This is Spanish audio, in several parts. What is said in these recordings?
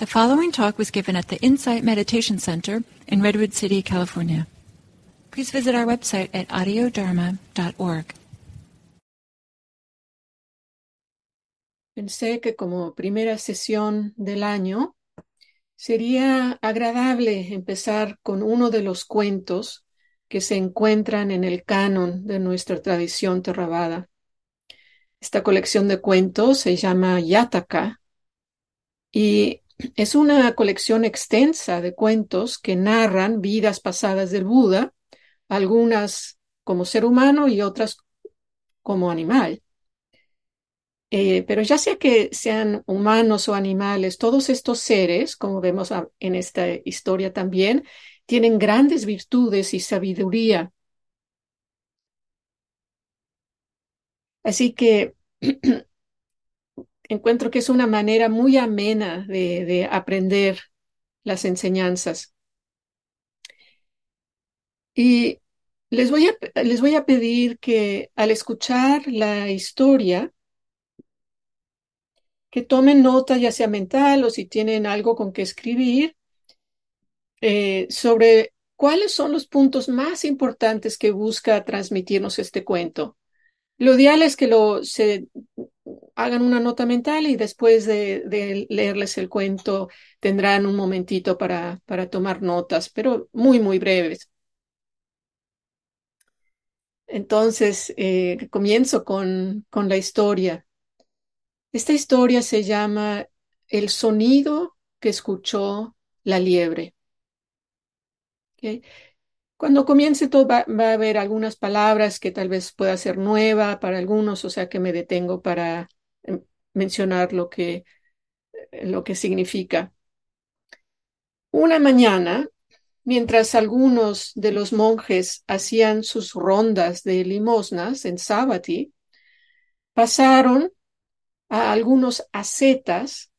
The following talk was given at the Insight Meditation Center in Redwood City, California. Please visit our website at audiodharma.org. Pensé que como primera sesión del año sería agradable empezar con uno de los cuentos que se encuentran en el canon de nuestra tradición Theravada. Esta colección de cuentos se llama Yataka y es una colección extensa de cuentos que narran vidas pasadas del Buda, algunas como ser humano y otras como animal. Eh, pero ya sea que sean humanos o animales, todos estos seres, como vemos en esta historia también, tienen grandes virtudes y sabiduría. Así que encuentro que es una manera muy amena de, de aprender las enseñanzas. Y les voy, a, les voy a pedir que al escuchar la historia, que tomen nota, ya sea mental o si tienen algo con que escribir, eh, sobre cuáles son los puntos más importantes que busca transmitirnos este cuento. Lo ideal es que lo, se hagan una nota mental y después de, leerles el cuento tendrán un momentito para, para tomar notas, pero muy, muy breves. Entonces, eh, comienzo con, con la historia. Esta historia se llama El sonido que escuchó la liebre. ¿Okay? Cuando comience todo va, a haber algunas palabras que tal vez pueda ser nueva para algunos, o sea que me detengo para em, mencionar lo que, lo que significa. Una mañana, mientras algunos de los monjes hacían sus rondas de limosnas en Sábati, pasaron a algunos ascetas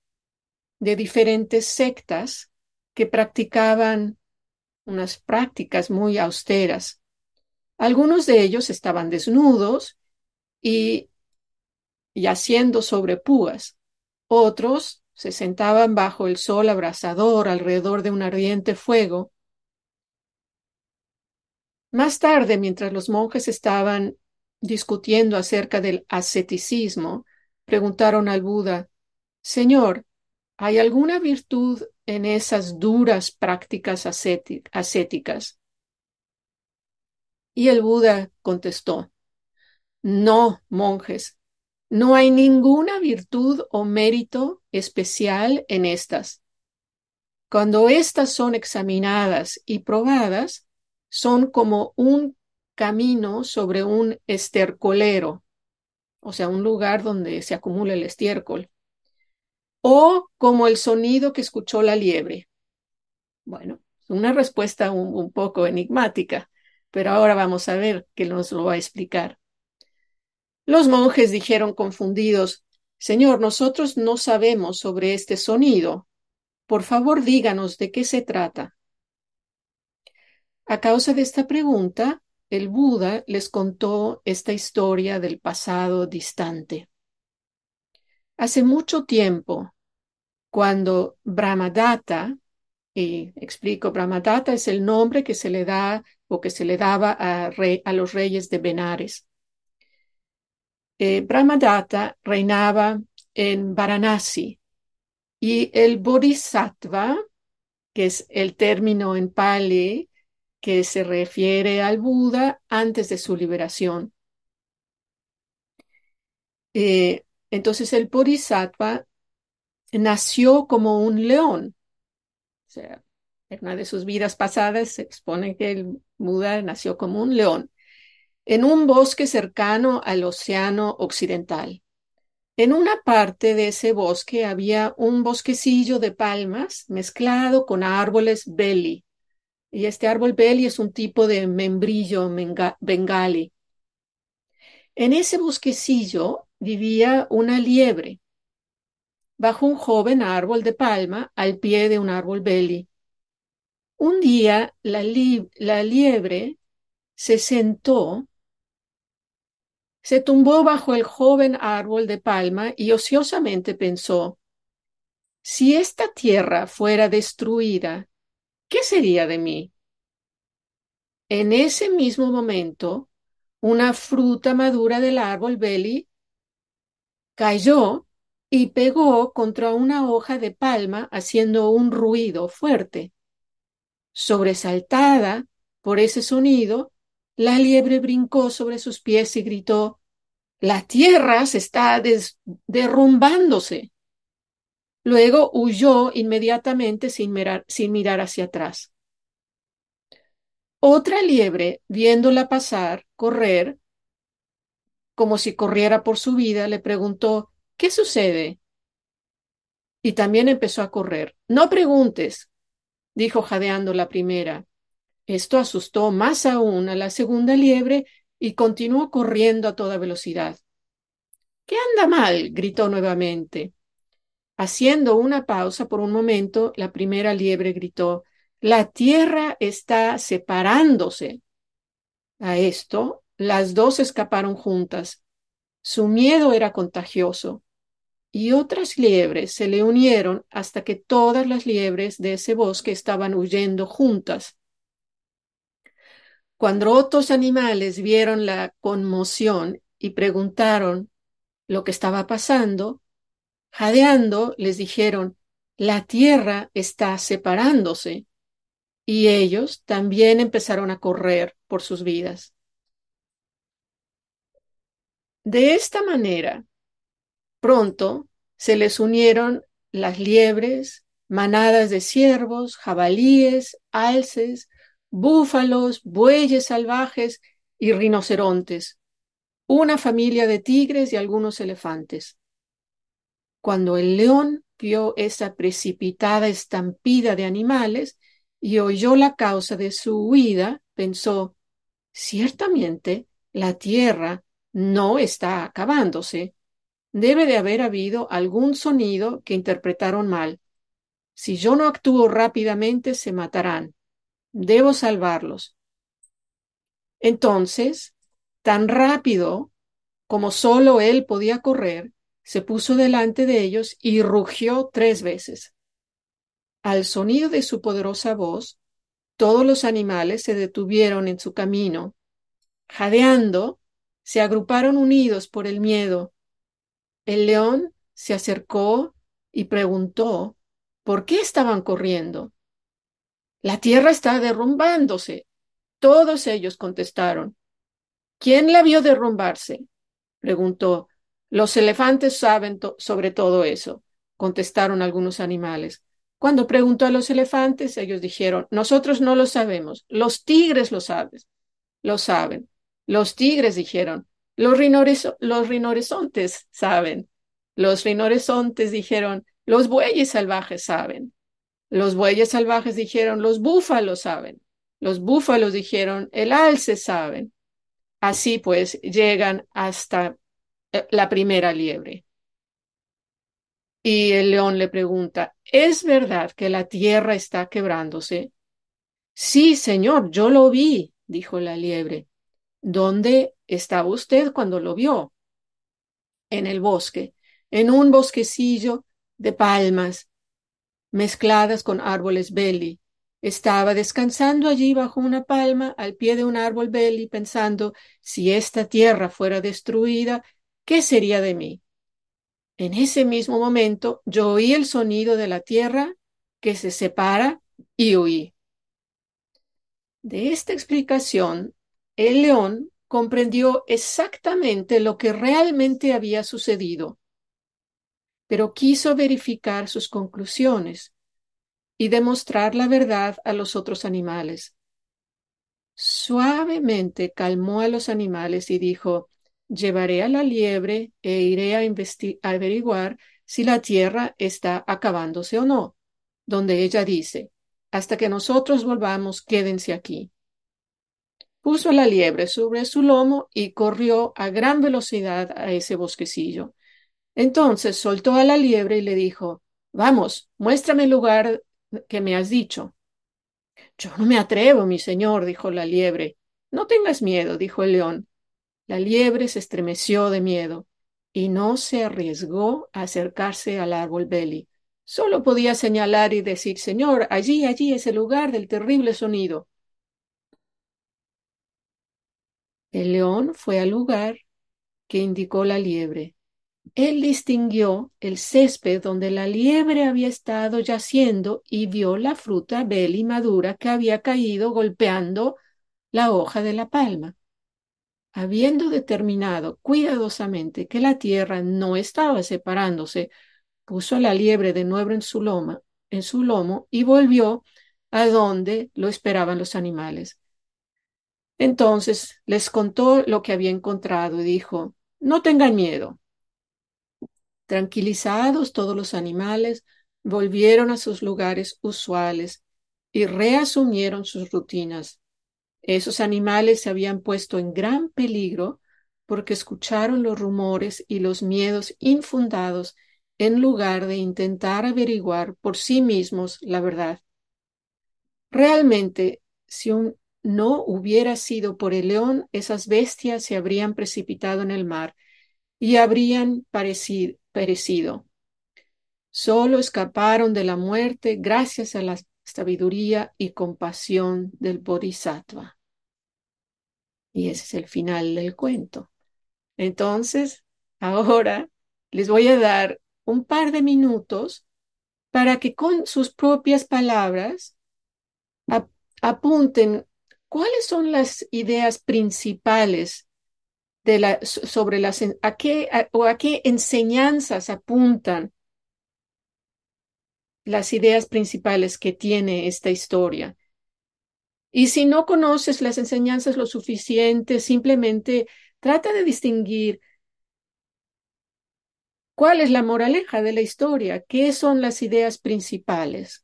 de diferentes sectas que practicaban unas prácticas muy austeras. Algunos de ellos estaban desnudos y yaciendo sobre púas. Otros se sentaban bajo el sol abrasador alrededor de un ardiente fuego. Más tarde, mientras los monjes estaban discutiendo acerca del asceticismo, preguntaron al Buda, Señor, ¿hay alguna virtud en esas duras prácticas ascéticas? Y el Buda contestó, no, monjes, no hay ninguna virtud o mérito especial en estas. Cuando éstas son examinadas y probadas, son como un camino sobre un estercolero, o sea, un lugar donde se acumula el estiércol, o como el sonido que escuchó la liebre. Bueno, una respuesta un, un poco enigmática, pero ahora vamos a ver que nos lo va a explicar. Los monjes dijeron confundidos, Señor, nosotros no sabemos sobre este sonido. Por favor, díganos de qué se trata. A causa de esta pregunta, el Buda les contó esta historia del pasado distante. Hace mucho tiempo, cuando Brahmadatta, y explico, Brahmadatta es el nombre que se le da o que se le daba a, a los reyes de Benares. Eh, Brahmadatta reinaba en Varanasi y el Bodhisattva, que es el término en Pali que se refiere al Buda antes de su liberación. Eh, entonces el Bodhisattva nació como un león. O sea, en una de sus vidas pasadas se expone que el Buda nació como un león en un bosque cercano al Océano Occidental. En una parte de ese bosque había un bosquecillo de palmas mezclado con árboles beli, y este árbol beli es un tipo de membrillo bengali. En ese bosquecillo vivía una liebre, bajo un joven árbol de palma al pie de un árbol beli. Un día la, li la liebre se sentó, se tumbó bajo el joven árbol de palma y ociosamente pensó, si esta tierra fuera destruida, ¿qué sería de mí? En ese mismo momento, una fruta madura del árbol Beli cayó y pegó contra una hoja de palma haciendo un ruido fuerte. Sobresaltada por ese sonido, la liebre brincó sobre sus pies y gritó, La tierra se está derrumbándose. Luego huyó inmediatamente sin mirar, sin mirar hacia atrás. Otra liebre, viéndola pasar, correr, como si corriera por su vida, le preguntó, ¿qué sucede? Y también empezó a correr. No preguntes, dijo jadeando la primera. Esto asustó más aún a la segunda liebre y continuó corriendo a toda velocidad. ¿Qué anda mal? gritó nuevamente. Haciendo una pausa por un momento, la primera liebre gritó, La tierra está separándose. A esto, las dos escaparon juntas. Su miedo era contagioso. Y otras liebres se le unieron hasta que todas las liebres de ese bosque estaban huyendo juntas. Cuando otros animales vieron la conmoción y preguntaron lo que estaba pasando, jadeando les dijeron, la tierra está separándose. Y ellos también empezaron a correr por sus vidas. De esta manera, pronto se les unieron las liebres, manadas de ciervos, jabalíes, alces, búfalos, bueyes salvajes y rinocerontes, una familia de tigres y algunos elefantes. Cuando el león vio esa precipitada estampida de animales y oyó la causa de su huida, pensó, ciertamente la tierra no está acabándose. Debe de haber habido algún sonido que interpretaron mal. Si yo no actúo rápidamente, se matarán. Debo salvarlos. Entonces, tan rápido como solo él podía correr, se puso delante de ellos y rugió tres veces. Al sonido de su poderosa voz, todos los animales se detuvieron en su camino. Jadeando, se agruparon unidos por el miedo. El león se acercó y preguntó por qué estaban corriendo. La tierra está derrumbándose. Todos ellos contestaron. ¿Quién la vio derrumbarse? preguntó. Los elefantes saben sobre todo eso, contestaron algunos animales. Cuando preguntó a los elefantes, ellos dijeron, nosotros no lo sabemos, los tigres lo saben, lo saben. Los tigres dijeron, los, rinoresontes saben. Los rinoresontes dijeron, los bueyes salvajes saben. Los bueyes salvajes dijeron, los búfalos saben. Los búfalos dijeron, el alce saben. Así pues, llegan hasta eh, la primera liebre. Y el león le pregunta, ¿es verdad que la tierra está quebrándose? Sí, señor, yo lo vi, dijo la liebre. ¿Dónde estaba usted cuando lo vio? En el bosque, en un bosquecillo de palmas mezcladas con árboles belli. Estaba descansando allí bajo una palma al pie de un árbol belli pensando si esta tierra fuera destruida, ¿qué sería de mí? En ese mismo momento yo oí el sonido de la tierra que se separa y oí. De esta explicación, el león comprendió exactamente lo que realmente había sucedido pero quiso verificar sus conclusiones y demostrar la verdad a los otros animales. Suavemente calmó a los animales y dijo, llevaré a la liebre e iré a, a averiguar si la tierra está acabándose o no, donde ella dice, hasta que nosotros volvamos, quédense aquí. Puso la liebre sobre su lomo y corrió a gran velocidad a ese bosquecillo. Entonces soltó a la liebre y le dijo, Vamos, muéstrame el lugar que me has dicho. Yo no me atrevo, mi señor, dijo la liebre. No tengas miedo, dijo el león. La liebre se estremeció de miedo y no se arriesgó a acercarse al árbol Beli. Solo podía señalar y decir, Señor, allí, allí es el lugar del terrible sonido. El león fue al lugar que indicó la liebre. Él distinguió el césped donde la liebre había estado yaciendo y vio la fruta bella y madura que había caído golpeando la hoja de la palma. Habiendo determinado cuidadosamente que la tierra no estaba separándose, puso la liebre de nuevo en su, loma, en su lomo y volvió a donde lo esperaban los animales. Entonces les contó lo que había encontrado y dijo, no tengan miedo. Tranquilizados todos los animales volvieron a sus lugares usuales y reasumieron sus rutinas. Esos animales se habían puesto en gran peligro porque escucharon los rumores y los miedos infundados en lugar de intentar averiguar por sí mismos la verdad. Realmente, si un no hubiera sido por el león, esas bestias se habrían precipitado en el mar y habrían perecido. Solo escaparon de la muerte gracias a la sabiduría y compasión del Bodhisattva. Y ese es el final del cuento. Entonces, ahora les voy a dar un par de minutos para que con sus propias palabras apunten cuáles son las ideas principales sobre las, a qué, o a qué enseñanzas apuntan las ideas principales que tiene esta historia. Y si no conoces las enseñanzas lo suficiente, simplemente trata de distinguir cuál es la moraleja de la historia, qué son las ideas principales.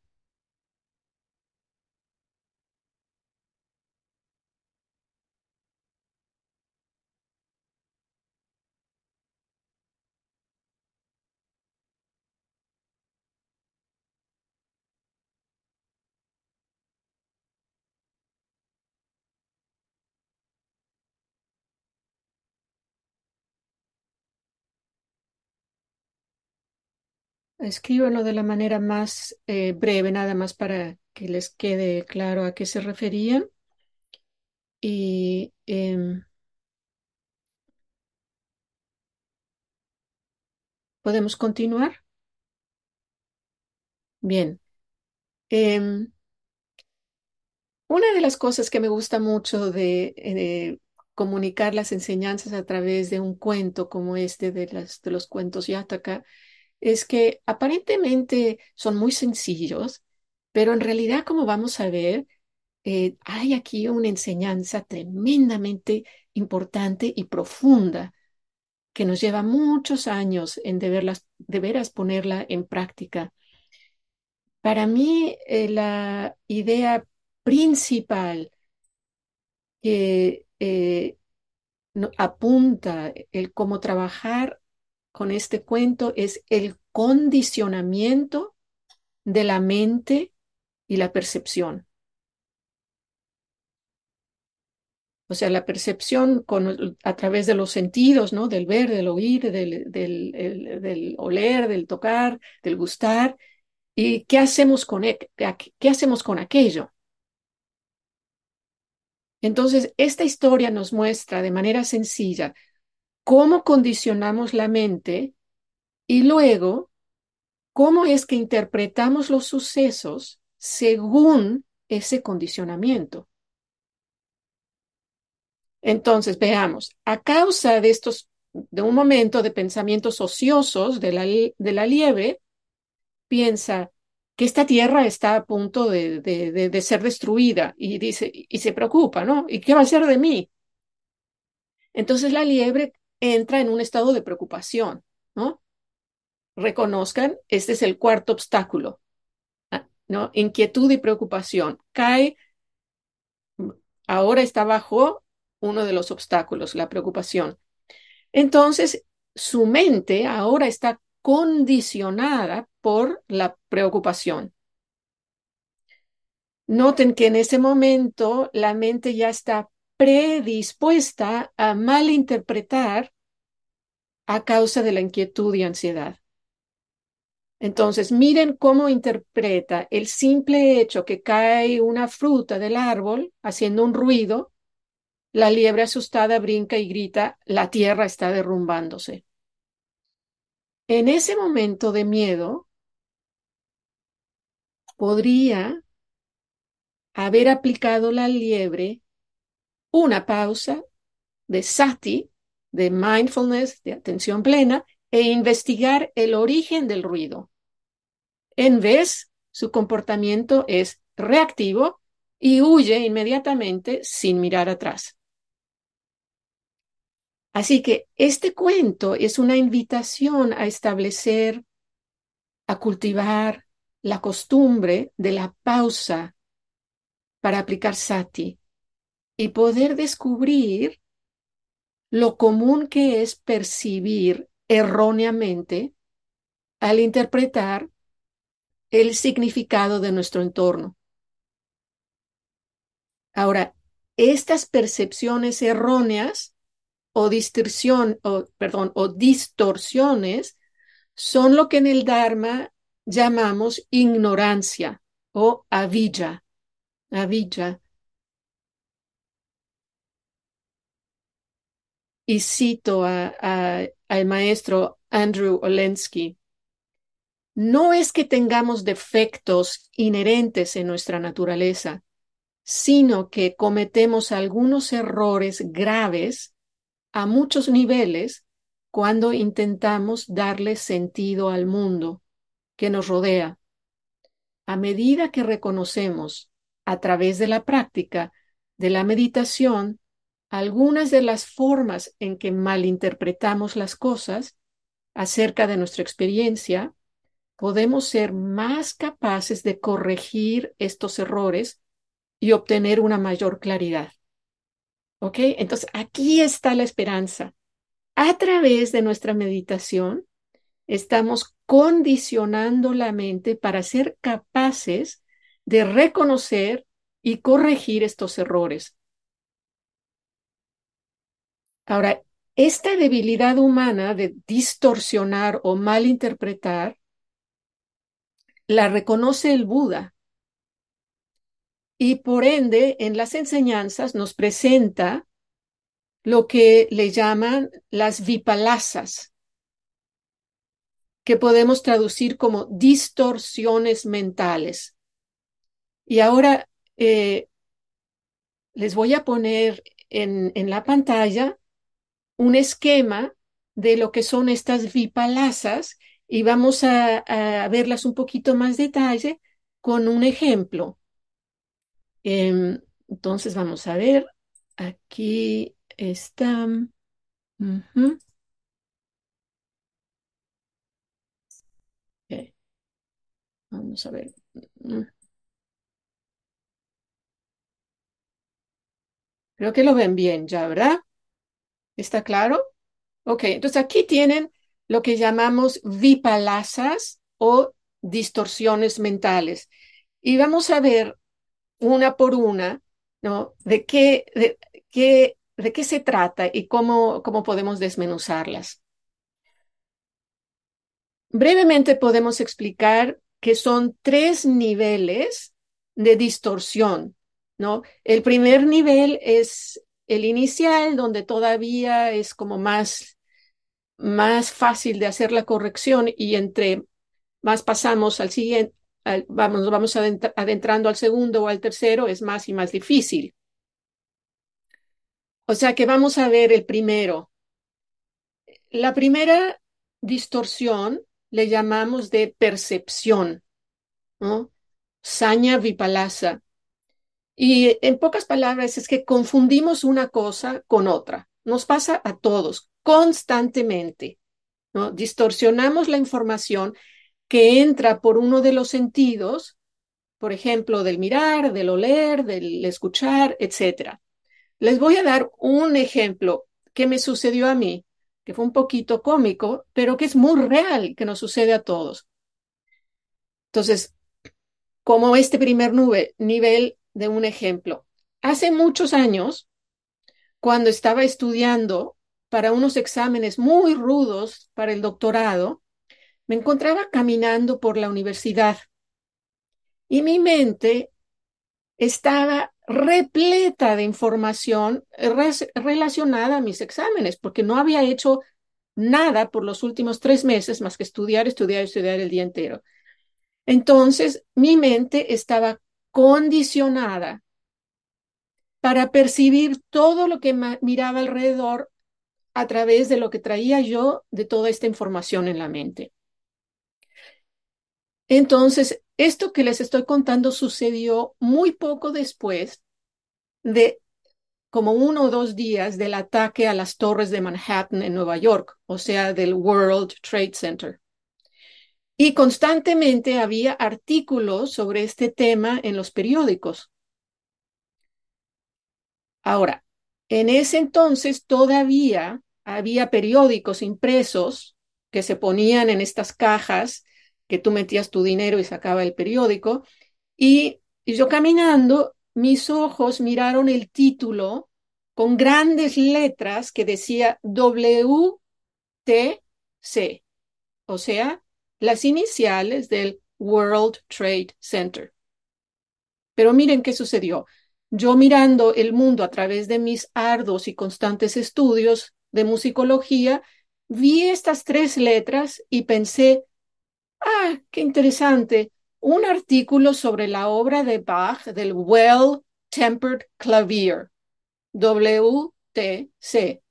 Escríbanlo de la manera más eh, breve, nada más para que les quede claro a qué se referían. Y em, podemos continuar. Bien. Em, una de las cosas que me gusta mucho de, de, comunicar las enseñanzas a través de un cuento como este de, las, de los cuentos Yataka es que aparentemente son muy sencillos, pero en realidad, como vamos a ver, eh, hay aquí una enseñanza tremendamente importante y profunda que nos lleva muchos años en de, veras ponerla en práctica. Para mí, eh, la idea principal que eh, apunta el cómo trabajar con este cuento es el condicionamiento de la mente y la percepción. O sea, la percepción a través de los sentidos, ¿no? Del ver, del oír, del, del, del oler, del tocar, del gustar. ¿Y qué hacemos con, e, qué hacemos con aquello? Entonces, esta historia nos muestra de manera sencilla cómo condicionamos la mente y luego cómo es que interpretamos los sucesos según ese condicionamiento. Entonces, veamos, a causa de estos, de un momento de pensamientos ociosos de la, de la liebre, piensa que esta tierra está a punto de, de, de, ser destruida y dice, y se preocupa, ¿no? ¿Y qué va a ser de mí? Entonces la liebre entra en un estado de preocupación, ¿no? Reconozcan, este es el cuarto obstáculo, ¿no? Inquietud y preocupación. Cae, ahora está bajo uno de los obstáculos, la preocupación. Entonces, su mente ahora está condicionada por la preocupación. Noten que en ese momento la mente ya está predispuesta a malinterpretar a causa de la inquietud y ansiedad. Entonces, miren cómo interpreta el simple hecho que cae una fruta del árbol haciendo un ruido, la liebre asustada brinca y grita, la tierra está derrumbándose. En ese momento de miedo, podría haber aplicado la liebre una pausa de sati, de mindfulness, de atención plena, e investigar el origen del ruido. En vez, su comportamiento es reactivo y huye inmediatamente sin mirar atrás. Así que este cuento es una invitación a establecer, a cultivar la costumbre de la pausa para aplicar sati y poder descubrir lo común que es percibir erróneamente al interpretar el significado de nuestro entorno. Ahora, estas percepciones erróneas o o, o distorsiones son lo que en el Dharma llamamos ignorancia o avilla. Avilla. Y cito al maestro Andrew Olensky, no es que tengamos defectos inherentes en nuestra naturaleza, sino que cometemos algunos errores graves a muchos niveles cuando intentamos darle sentido al mundo que nos rodea. A medida que reconocemos a través de la práctica de la meditación algunas de las formas en que malinterpretamos las cosas acerca de nuestra experiencia, podemos ser más capaces de corregir estos errores y obtener una mayor claridad. ¿Ok? Entonces, aquí está la esperanza. A través de nuestra meditación, estamos condicionando la mente para ser capaces de reconocer y corregir estos errores Ahora, esta debilidad humana de distorsionar o malinterpretar la reconoce el Buda y por ende en las enseñanzas nos presenta lo que le llaman las vipalasas, que podemos traducir como distorsiones mentales. Y ahora eh, les voy a poner en, en la pantalla un esquema de lo que son estas vipalasas y vamos a, verlas un poquito más detalle con un ejemplo. Em, entonces vamos a ver, aquí está. Vamos a ver. Creo que lo ven bien ya, ¿verdad? ¿Está claro? Ok, entonces aquí tienen lo que llamamos vipalasas o distorsiones mentales. Y vamos a ver una por una, ¿no? De qué, de, qué, de qué se trata y cómo, cómo podemos desmenuzarlas. Brevemente podemos explicar que son tres niveles de distorsión, ¿no? El primer nivel es el inicial, donde todavía es como más, más fácil de hacer la corrección y entre más pasamos al siguiente, vamos, vamos adentrando al segundo o al tercero, es más y más difícil. O sea que vamos a ver el primero. La primera distorsión le llamamos de percepción, ¿no? Saña vipalasa. Y en pocas palabras es que confundimos una cosa con otra. Nos pasa a todos. constantemente. Distorsionamos la información que entra por uno de los sentidos, por ejemplo, del mirar, del oler, del escuchar, etc. Les voy a dar un ejemplo que me sucedió a mí, que fue un poquito cómico, pero que es muy real, que nos sucede a todos. Entonces, como este primer nube, nivel de un ejemplo. Hace muchos años, cuando estaba estudiando para unos exámenes muy rudos para el doctorado, me encontraba caminando por la universidad y mi mente estaba repleta de información relacionada a mis exámenes, porque no había hecho nada por los últimos tres meses más que estudiar, estudiar, estudiar el día entero. Entonces, mi mente estaba condicionada para percibir todo lo que miraba alrededor a través de lo que traía yo de toda esta información en la mente. Entonces, esto que les estoy contando sucedió muy poco después de como uno o dos días del ataque a las torres de Manhattan en Nueva York, o sea, del World Trade Center. Y constantemente había artículos sobre este tema en los periódicos. Ahora, en ese entonces todavía había periódicos impresos que se ponían en estas cajas que tú metías tu dinero y sacaba el periódico. Y, yo caminando, mis ojos miraron el título con grandes letras que decía WTC, o sea, las iniciales del World Trade Center. Pero miren qué sucedió. Yo mirando el mundo a través de mis arduos y constantes estudios de musicología, vi estas tres letras y pensé, ah, qué interesante, un artículo sobre la obra de Bach del Well Tempered Clavier, WTC.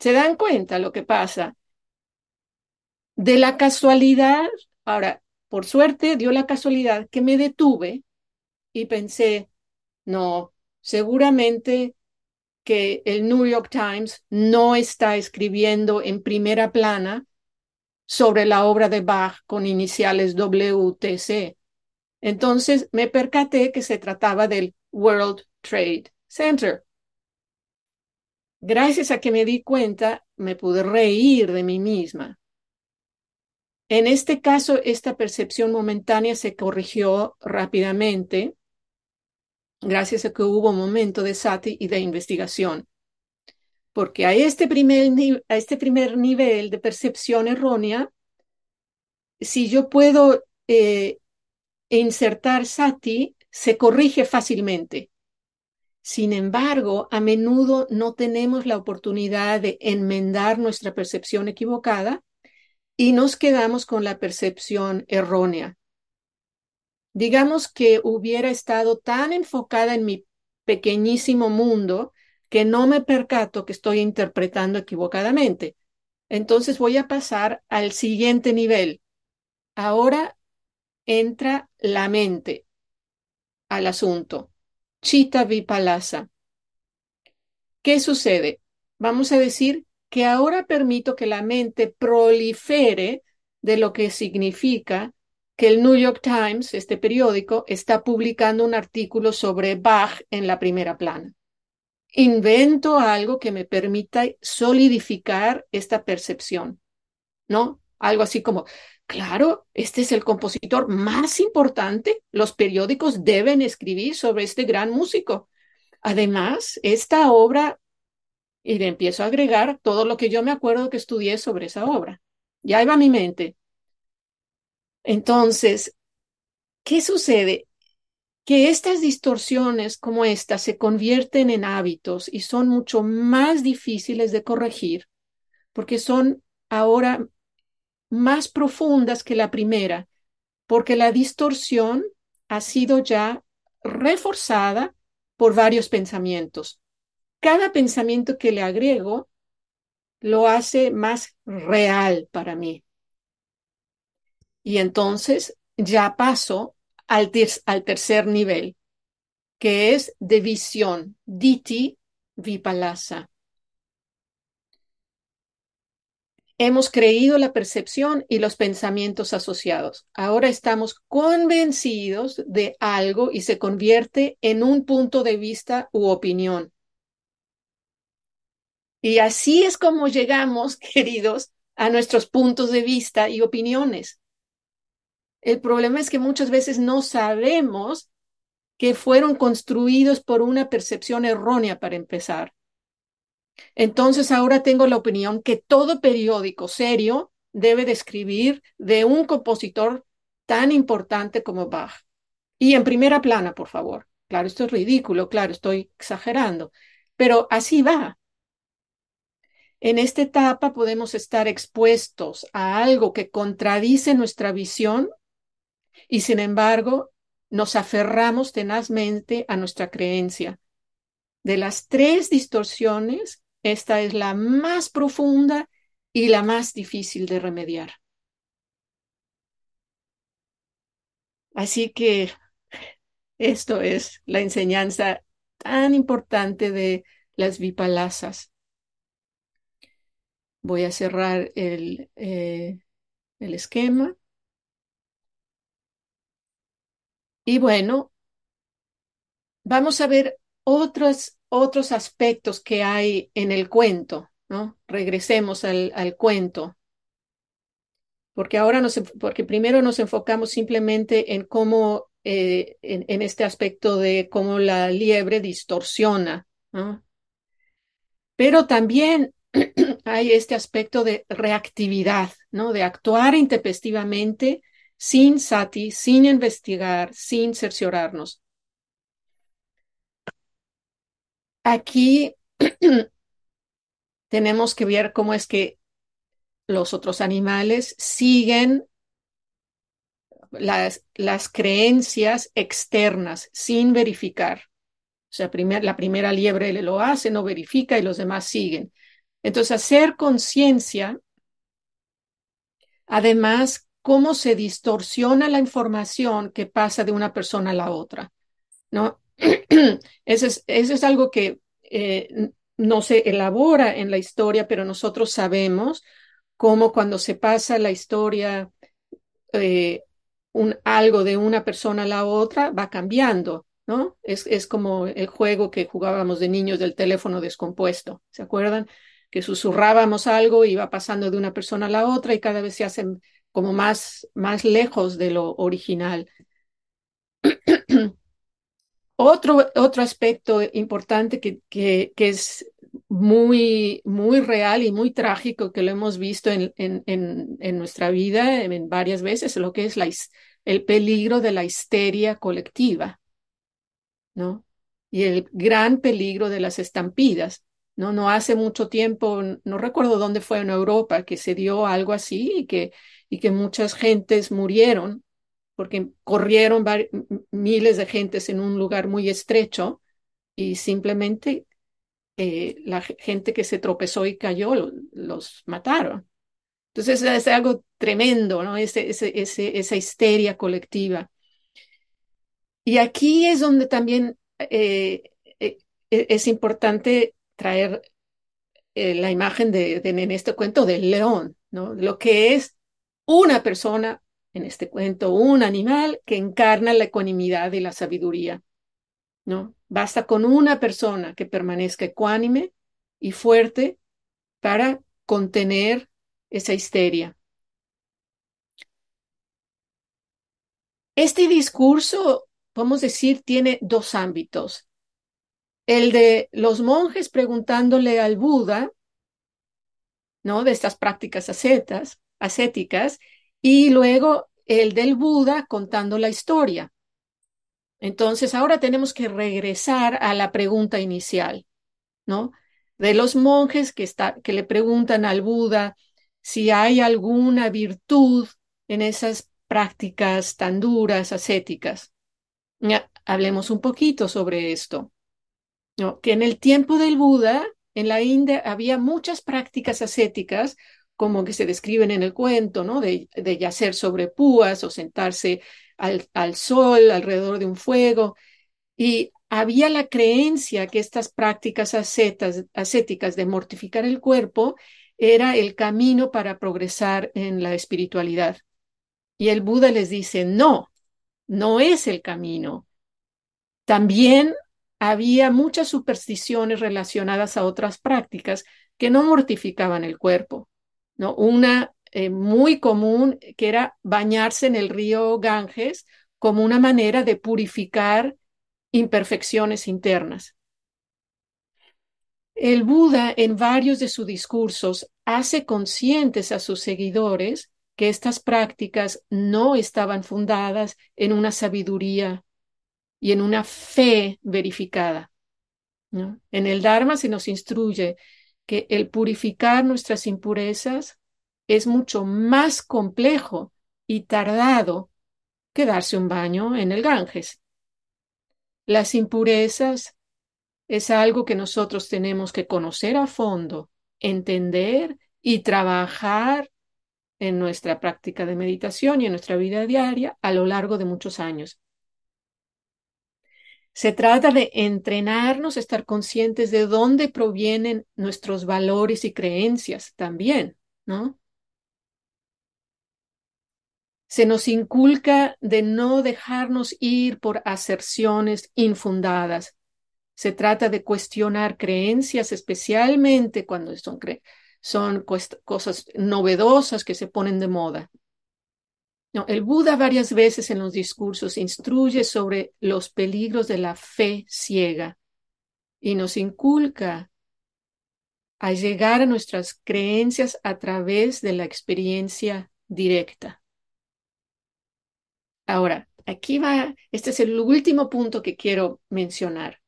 ¿Se dan cuenta lo que pasa? De la casualidad, ahora, por suerte dio la casualidad que me detuve y pensé, no, seguramente que el New York Times no está escribiendo en primera plana sobre la obra de Bach con iniciales WTC. Entonces me percaté que se trataba del World Trade Center. Gracias a que me di cuenta, me pude reír de mí misma. En este caso, esta percepción momentánea se corrigió rápidamente gracias a que hubo un momento de sati y de investigación. Porque a este primer, a este primer nivel de percepción errónea, si yo puedo eh, insertar sati, se corrige fácilmente. Sin embargo, a menudo no tenemos la oportunidad de enmendar nuestra percepción equivocada y nos quedamos con la percepción errónea. Digamos que hubiera estado tan enfocada en mi pequeñísimo mundo que no me percato que estoy interpretando equivocadamente. Entonces voy a pasar al siguiente nivel. Ahora entra la mente al asunto. Chita Vipalasa. ¿Qué sucede? Vamos a decir que ahora permito que la mente prolifere de lo que significa que el New York Times, este periódico, está publicando un artículo sobre Bach en la primera plana. Invento algo que me permita solidificar esta percepción, ¿no? Algo así como, claro, este es el compositor más importante, los periódicos deben escribir sobre este gran músico. Además, esta obra y le empiezo a agregar todo lo que yo me acuerdo que estudié sobre esa obra. Ya iba mi mente. Entonces, ¿qué sucede? Que estas distorsiones como estas se convierten en hábitos y son mucho más difíciles de corregir porque son ahora más profundas que la primera, porque la distorsión ha sido ya reforzada por varios pensamientos cada pensamiento que le agrego lo hace más real para mí. Y entonces ya paso al, tercer nivel, que es de visión, diti vipalasa. hemos creído la percepción y los pensamientos asociados. Ahora estamos convencidos de algo y se convierte en un punto de vista u opinión. Y así es como llegamos, queridos, a nuestros puntos de vista y opiniones. El problema es que muchas veces no sabemos que fueron construidos por una percepción errónea para empezar. Entonces ahora tengo la opinión que todo periódico serio debe describir de un compositor tan importante como Bach. Y en primera plana, por favor. Claro, esto es ridículo, claro, estoy exagerando, pero así va. En esta etapa podemos estar expuestos a algo que contradice nuestra visión y sin embargo nos aferramos tenazmente a nuestra creencia. De las tres distorsiones, esta es la más profunda y la más difícil de remediar. Así que esto es la enseñanza tan importante de las vipalasas. Voy a cerrar el, eh, el esquema. Y bueno, vamos a ver otros, otros aspectos que hay en el cuento, ¿no? Regresemos al, al cuento. Porque ahora porque primero nos enfocamos simplemente en cómo, eh, en, en, este aspecto de cómo la liebre distorsiona. Pero también hay este aspecto de reactividad, ¿no? De actuar intempestivamente sin sati, sin investigar, sin cerciorarnos. Aquí tenemos que ver cómo es que los otros animales siguen las, las creencias externas sin verificar. O sea, la primera liebre lo hace, no verifica y los demás siguen. Entonces, hacer conciencia, además, cómo se distorsiona la información que pasa de una persona a la otra, ¿no? Eso es, eso es algo que eh, no se elabora en la historia, pero nosotros sabemos cómo cuando se pasa la historia, eh, un, algo de una persona a la otra va cambiando, ¿no? Es, es como el juego que jugábamos de niños del teléfono descompuesto, ¿se acuerdan? Que susurrábamos algo y va pasando de una persona a la otra y cada vez se hacen como más, más lejos de lo original. Otro, otro aspecto importante que, que, que, es muy, muy real y muy trágico que lo hemos visto en, en, en, nuestra vida en varias veces, lo que es el peligro de la histeria colectiva, ¿no? Y el gran peligro de las estampidas. No, no hace mucho tiempo, no recuerdo dónde fue en Europa, que se dio algo así y que, y que muchas gentes murieron porque corrieron miles de gentes en un lugar muy estrecho y simplemente eh, la gente que se tropezó y cayó los mataron. Entonces es algo tremendo, ¿no? Ese, ese, esa histeria colectiva. Y aquí es donde también eh, eh, es importante traer la imagen de, de, en este cuento del león, ¿no? Lo que es una persona en este cuento, un animal que encarna la ecuanimidad y la sabiduría. ¿no? Basta con una persona que permanezca ecuánime y fuerte para contener esa histeria. Este discurso, podemos decir, tiene dos ámbitos. El de los monjes preguntándole al Buda, ¿no? De estas prácticas ascetas, ascéticas, y luego el del Buda contando la historia. Entonces, ahora tenemos que regresar a la pregunta inicial, ¿no? De los monjes que, está, que le preguntan al Buda si hay alguna virtud en esas prácticas tan duras, ascéticas. Hablemos un poquito sobre esto. Que en el tiempo del Buda, en la India, había muchas prácticas ascéticas como que se describen en el cuento, ¿no? De, de yacer sobre púas o sentarse al, al, sol alrededor de un fuego. Y había la creencia que estas prácticas ascetas, ascéticas de mortificar el cuerpo era el camino para progresar en la espiritualidad. Y el Buda les dice, no, no es el camino. También había muchas supersticiones relacionadas a otras prácticas que no mortificaban el cuerpo. ¿no? Una eh, muy común que era bañarse en el río Ganges como una manera de purificar imperfecciones internas. El Buda en varios de sus discursos hace conscientes a sus seguidores que estas prácticas no estaban fundadas en una sabiduría y en una fe verificada. ¿no? En el Dharma se nos instruye que el purificar nuestras impurezas es mucho más complejo y tardado que darse un baño en el Ganges. Las impurezas es algo que nosotros tenemos que conocer a fondo, entender y trabajar en nuestra práctica de meditación y en nuestra vida diaria a lo largo de muchos años. Se trata de entrenarnos estar conscientes de dónde provienen nuestros valores y creencias también, ¿no? Se nos inculca de no dejarnos ir por aserciones infundadas. Se trata de cuestionar creencias, especialmente cuando son, son cosas novedosas que se ponen de moda. No, el Buda varias veces en los discursos instruye sobre los peligros de la fe ciega y nos inculca a llegar a nuestras creencias a través de la experiencia directa. Ahora, aquí va, este es el último punto que quiero mencionar.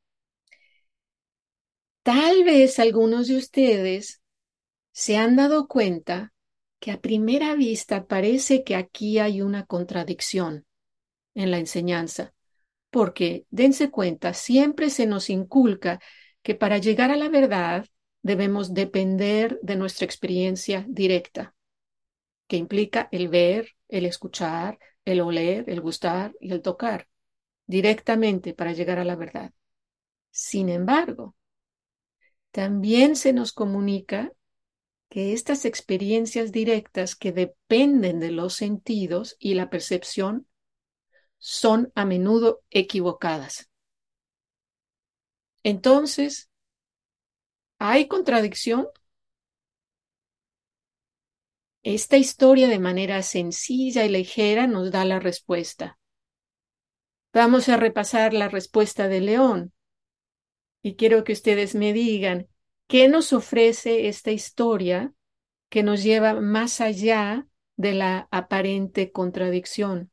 Tal vez algunos de ustedes se han dado cuenta que a primera vista parece que aquí hay una contradicción en la enseñanza, porque dense cuenta, siempre se nos inculca que para llegar a la verdad debemos depender de nuestra experiencia directa, que implica el ver, el escuchar, el oler, el gustar y el tocar directamente para llegar a la verdad. Sin embargo, también se nos comunica que estas experiencias directas que dependen de los sentidos y la percepción son a menudo equivocadas. Entonces, ¿hay contradicción? Esta historia de manera sencilla y ligera nos da la respuesta. Vamos a repasar la respuesta de León. Y quiero que ustedes me digan, ¿qué nos ofrece esta historia que nos lleva más allá de la aparente contradicción?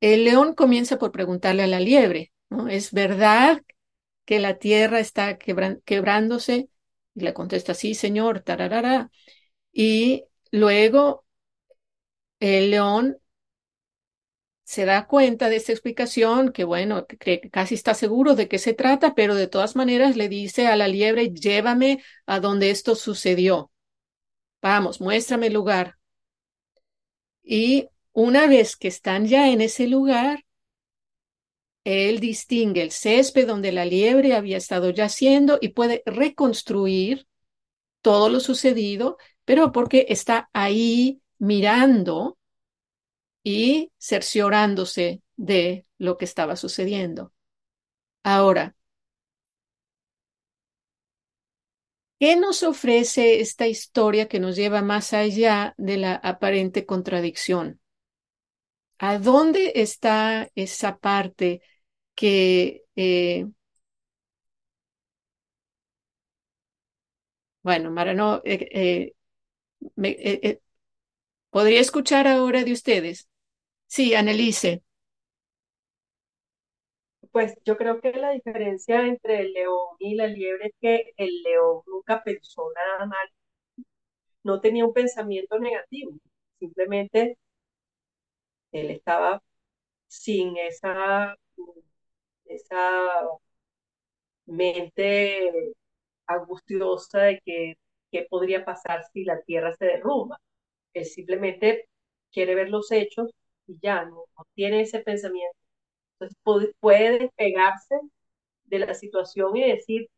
El león comienza por preguntarle a la liebre. ¿Es verdad que la tierra está quebrándose? Y le contesta, sí, señor, tararara. Y luego el león se da cuenta de esta explicación, que bueno, que casi está seguro de qué se trata, pero de todas maneras le dice a la liebre, llévame a donde esto sucedió. Vamos, muéstrame el lugar. Y una vez que están ya en ese lugar, él distingue el césped donde la liebre había estado yaciendo y puede reconstruir todo lo sucedido, pero porque está ahí mirando y cerciorándose de lo que estaba sucediendo. Ahora, ¿qué nos ofrece esta historia que nos lleva más allá de la aparente contradicción? ¿A dónde está esa parte que, eh, bueno, Mara, no, eh, eh, ¿podría escuchar ahora de ustedes? Sí, Annelise. Pues yo creo que la diferencia entre el león y la liebre es que el león nunca pensó nada mal, no tenía un pensamiento negativo, simplemente él estaba sin esa, esa mente angustiosa de que qué podría pasar si la tierra se derrumba. Él simplemente quiere ver los hechos y ya no, tiene ese pensamiento. Entonces puede, despegarse de la situación y decir,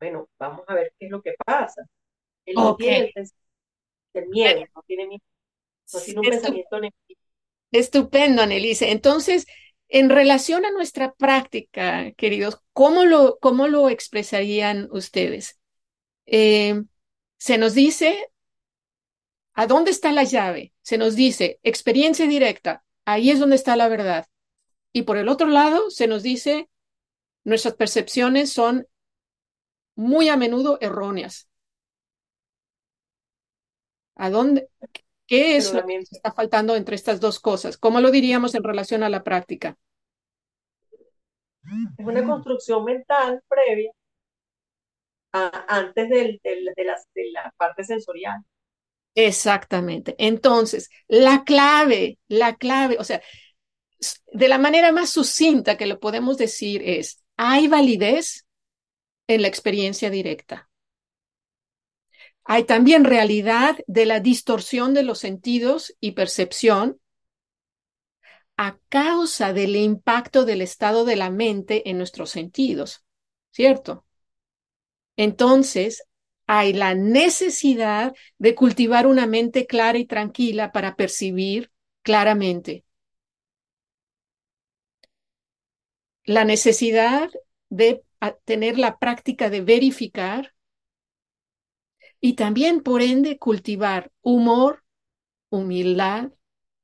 bueno, vamos a ver qué es lo que pasa. Él no Ok. tiene el, el miedo, no tiene miedo, no tiene un pensamiento negativo. Estupendo, Annelise. Entonces, en relación a nuestra práctica, queridos, ¿cómo lo, cómo lo expresarían ustedes? Eh, se nos dice, ¿a dónde está la llave? Se nos dice, experiencia directa, ahí es donde está la verdad. Y por el otro lado, se nos dice, nuestras percepciones son muy a menudo erróneas. ¿A dónde? ¿Qué es lo que está faltando entre estas dos cosas? ¿Cómo lo diríamos en relación a la práctica? es una construcción mental previa a- antes del, del- de, las- de la parte sensorial. Exactamente. Entonces, la clave, la clave, o sea, de la manera más sucinta que lo podemos decir es, hay validez en la experiencia directa. Hay también realidad de la distorsión de los sentidos y percepción a causa del impacto del estado de la mente en nuestros sentidos, ¿cierto? Entonces, hay la necesidad de cultivar una mente clara y tranquila para percibir claramente. La necesidad de a- tener la práctica de verificar y también, por ende, cultivar humor, humildad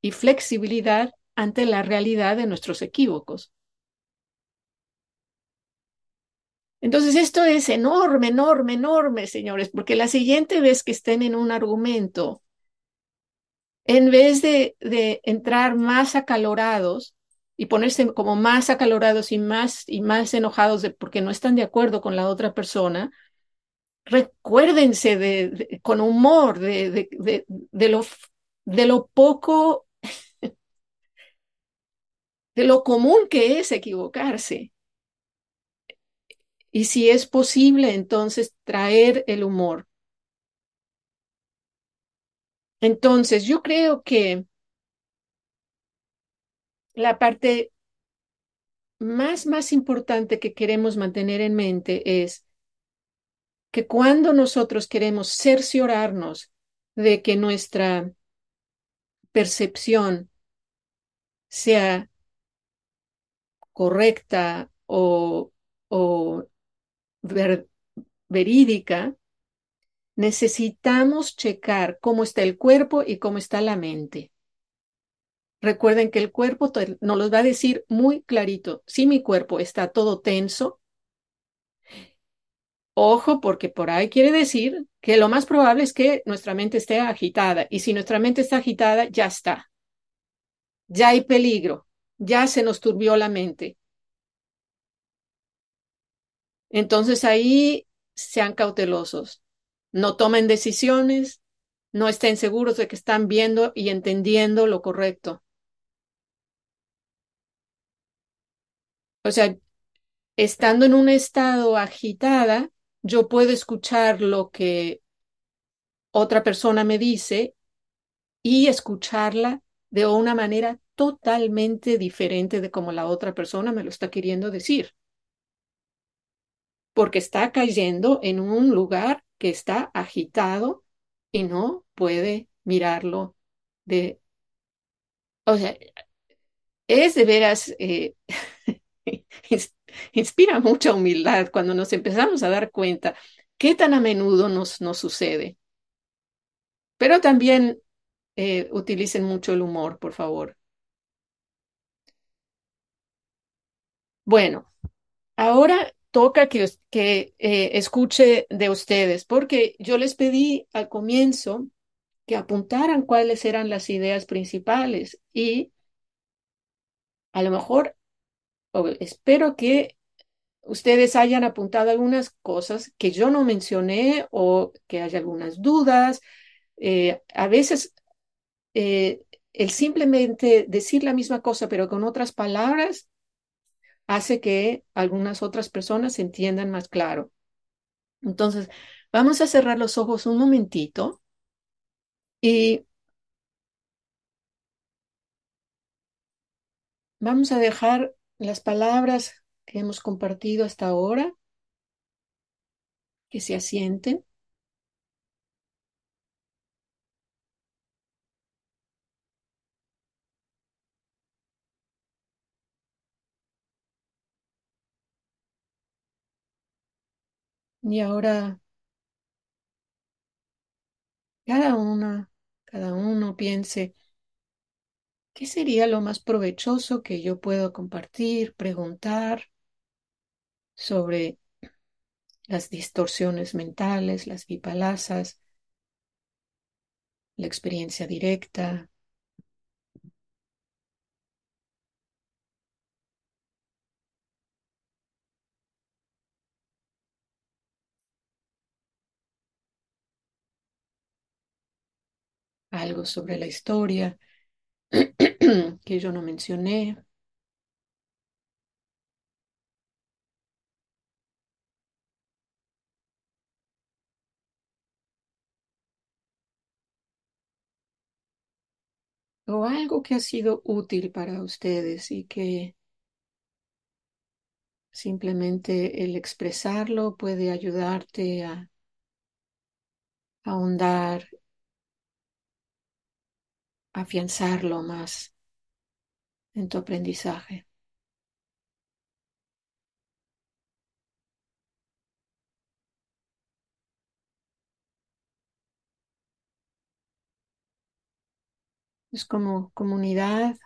y flexibilidad ante la realidad de nuestros equívocos. Entonces, esto es enorme, enorme, enorme, señores, porque la siguiente vez que estén en un argumento, en vez de, de entrar más acalorados y ponerse como más acalorados y más y más enojados porque no están de acuerdo con la otra persona, recuérdense de, con humor de, de lo, de lo poco, de lo común que es equivocarse. Y si es posible, entonces traer el humor. Entonces, yo creo que la parte más, más importante que queremos mantener en mente es que cuando nosotros queremos cerciorarnos de que nuestra percepción sea correcta o, o ver- verídica, necesitamos checar cómo está el cuerpo y cómo está la mente. Recuerden que el cuerpo nos los va a decir muy clarito. Si mi cuerpo está todo tenso, ojo, porque por ahí quiere decir que lo más probable es que nuestra mente esté agitada. Y si nuestra mente está agitada, ya está. Ya hay peligro. Ya se nos turbió la mente. Entonces ahí sean cautelosos. No tomen decisiones, no estén seguros de que están viendo y entendiendo lo correcto. O sea, estando en un estado agitada, yo puedo escuchar lo que otra persona me dice y escucharla de una manera totalmente diferente de como la otra persona me lo está queriendo decir, porque está cayendo en un lugar que está agitado y no puede mirarlo de, o sea, es de veras, eh, inspira mucha humildad cuando nos empezamos a dar cuenta qué tan a menudo nos, nos sucede. Pero también eh, utilicen mucho el humor, por favor. Bueno, ahora toca que, eh, escuche de ustedes, porque yo les pedí al comienzo que apuntaran cuáles eran las ideas principales y a lo mejor, espero que ustedes hayan apuntado algunas cosas que yo no mencioné o que haya algunas dudas. Eh, a veces eh, el simplemente decir la misma cosa pero con otras palabras hace que algunas otras personas entiendan más claro. Entonces, vamos a cerrar los ojos un momentito y vamos a dejar las palabras que hemos compartido hasta ahora que se asienten. Y ahora cada una, cada uno piense qué sería lo más provechoso que yo puedo compartir, preguntar sobre las distorsiones mentales, las vipalasas, la experiencia directa. Algo sobre la historia que yo no mencioné. O algo que ha sido útil para ustedes y que simplemente el expresarlo puede ayudarte a ahondar, afianzarlo más en tu aprendizaje. Es como comunidad,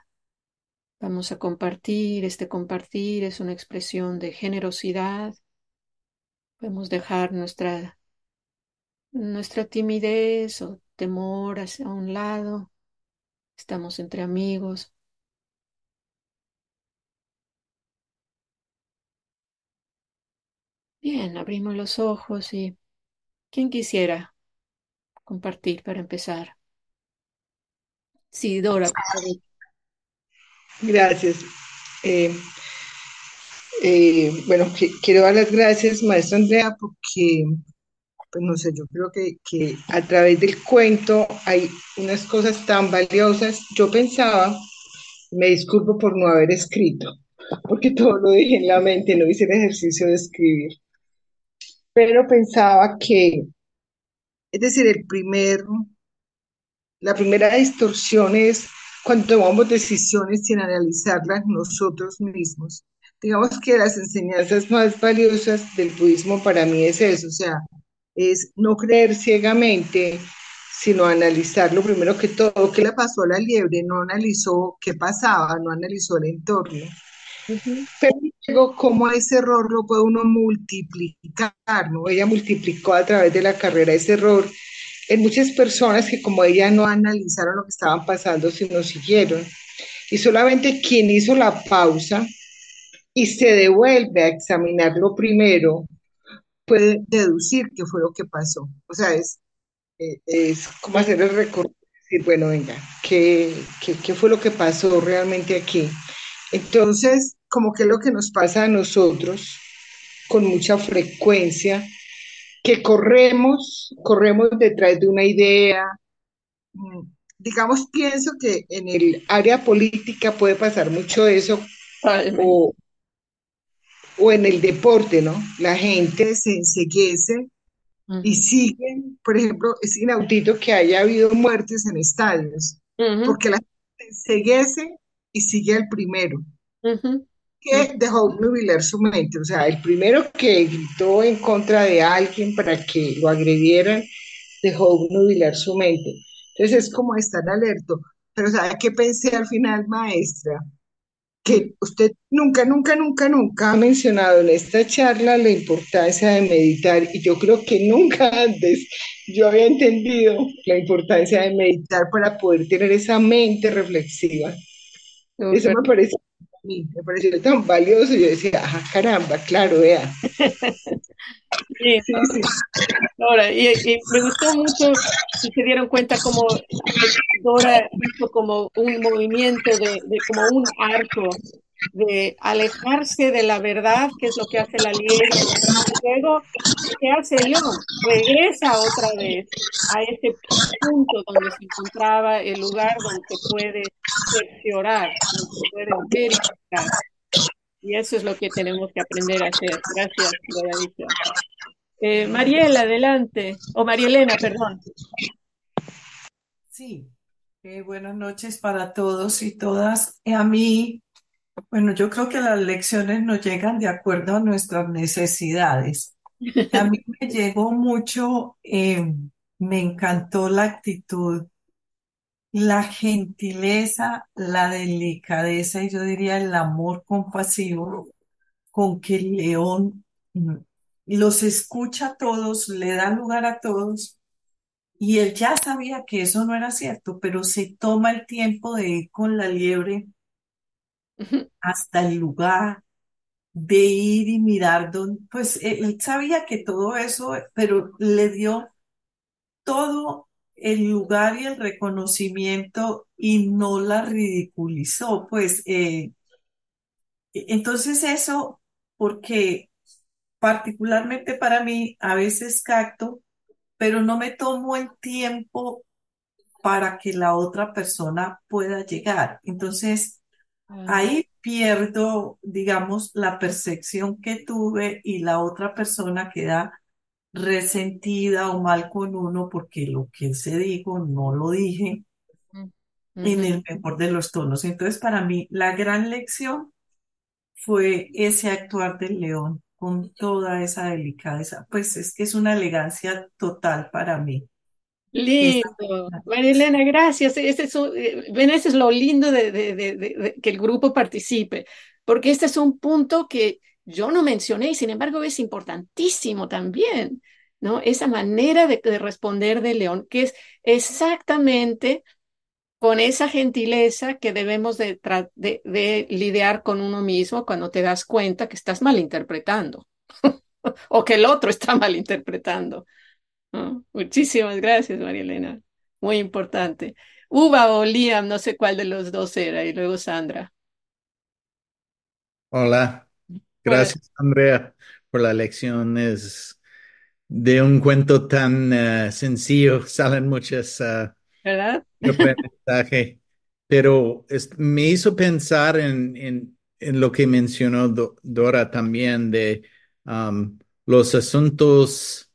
vamos a compartir, este compartir es una expresión de generosidad. Podemos dejar nuestra, nuestra timidez o temor hacia un lado. Estamos entre amigos. Bien, abrimos los ojos y ¿quién quisiera compartir para empezar? Sí, Dora. Gracias. Eh, eh, bueno, quiero dar las gracias, maestra Andrea, porque, pues no sé, yo creo que, que a través del cuento hay unas cosas tan valiosas. Yo pensaba, me disculpo por no haber escrito, porque todo lo dejé en la mente, no hice el ejercicio de escribir, pero pensaba que, es decir, el primer la primera distorsión es cuando tomamos decisiones sin analizarlas nosotros mismos. Digamos que las enseñanzas más valiosas del budismo para mí es eso, o sea, es no creer ciegamente, sino analizar lo primero que todo, qué le pasó a la liebre, no analizó qué pasaba, no analizó el entorno. Pero luego, cómo ese error lo puede uno multiplicar, ¿no? Ella multiplicó a través de la carrera ese error en muchas personas que como ella no analizaron lo que estaban pasando, sino siguieron. Y solamente quien hizo la pausa y se devuelve a examinarlo primero puede deducir qué fue lo que pasó. O sea, es, eh, es como hacer el recorrido, decir, bueno, venga, ¿qué, ¿qué, qué, fue lo que pasó realmente aquí? Entonces, como que es lo que nos pasa a nosotros con mucha frecuencia, que corremos, corremos detrás de una idea. Mm, digamos, pienso que en el área política puede pasar mucho eso, o, o, en el deporte, ¿no? La gente se enseguece uh -huh. y sigue, por ejemplo, es inaudito que haya habido muertes en estadios, uh -huh. porque la gente se enseguece y sigue al primero. Uh -huh que dejó nubilar su mente, o sea, el primero que gritó en contra de alguien para que lo agredieran, dejó nubilar su mente. Entonces es como estar alerto. Pero ¿sabe qué pensé al final, maestra? Que usted nunca, nunca, nunca, nunca ha mencionado en esta charla la importancia de meditar y yo creo que nunca antes yo había entendido la importancia de meditar para poder tener esa mente reflexiva. Okay. Eso me parece me pareció tan valioso. Yo decía, ajá, caramba, claro, vea. Sí, sí, sí. Ahora, y, y, me gustó mucho si se dieron cuenta como Dora hizo como un movimiento de, de, como un arco de alejarse de la verdad, que es lo que hace la liebre, luego, ¿qué hace León? Regresa otra vez a ese punto donde se encontraba el lugar donde se puede cerciorar, donde se puede verificar. Y eso es lo que tenemos que aprender a hacer. Gracias. Eh, Mariela, adelante. O Marielena, perdón. Sí, eh, buenas noches para todos y todas. A mí, bueno, yo creo que las lecciones nos llegan de acuerdo a nuestras necesidades. A mí me llegó mucho, eh, me encantó la actitud, la gentileza, la delicadeza y yo diría el amor compasivo con que el león mm, los escucha a todos, le da lugar a todos y él ya sabía que eso no era cierto, pero se toma el tiempo de ir con la liebre hasta el lugar, de ir y mirar dónde, pues él, él sabía que todo eso, pero le dio todo el lugar y el reconocimiento y no la ridiculizó, pues eh, entonces eso, porque particularmente para mí a veces cacto, pero no me tomo el tiempo para que la otra persona pueda llegar. Entonces, ahí pierdo, digamos, la percepción que tuve y la otra persona queda resentida o mal con uno porque lo que se dijo no lo dije en el mejor de los tonos. Entonces, para mí, la gran lección fue ese actuar del león con toda esa delicadeza. Pues es que es una elegancia total para mí. Lindo. Marilena, gracias. Este es, un- eh, ven, ese es lo lindo de, que el grupo participe, porque este es un punto que yo no mencioné y sin embargo es importantísimo también, ¿no? Esa manera de, de responder de León, que es exactamente con esa gentileza que debemos de, de lidiar con uno mismo cuando te das cuenta que estás malinterpretando o que el otro está malinterpretando. ¿No? Muchísimas gracias, María Elena. Muy importante. Uva o Liam, no sé cuál de los dos era, y luego Sandra. Hola, Hola, gracias Andrea por la lección. Es de un cuento tan eh, sencillo, salen muchas eh, ¿verdad? pero es- me hizo pensar en, en, en lo que mencionó Do- Dora también de um, los asuntos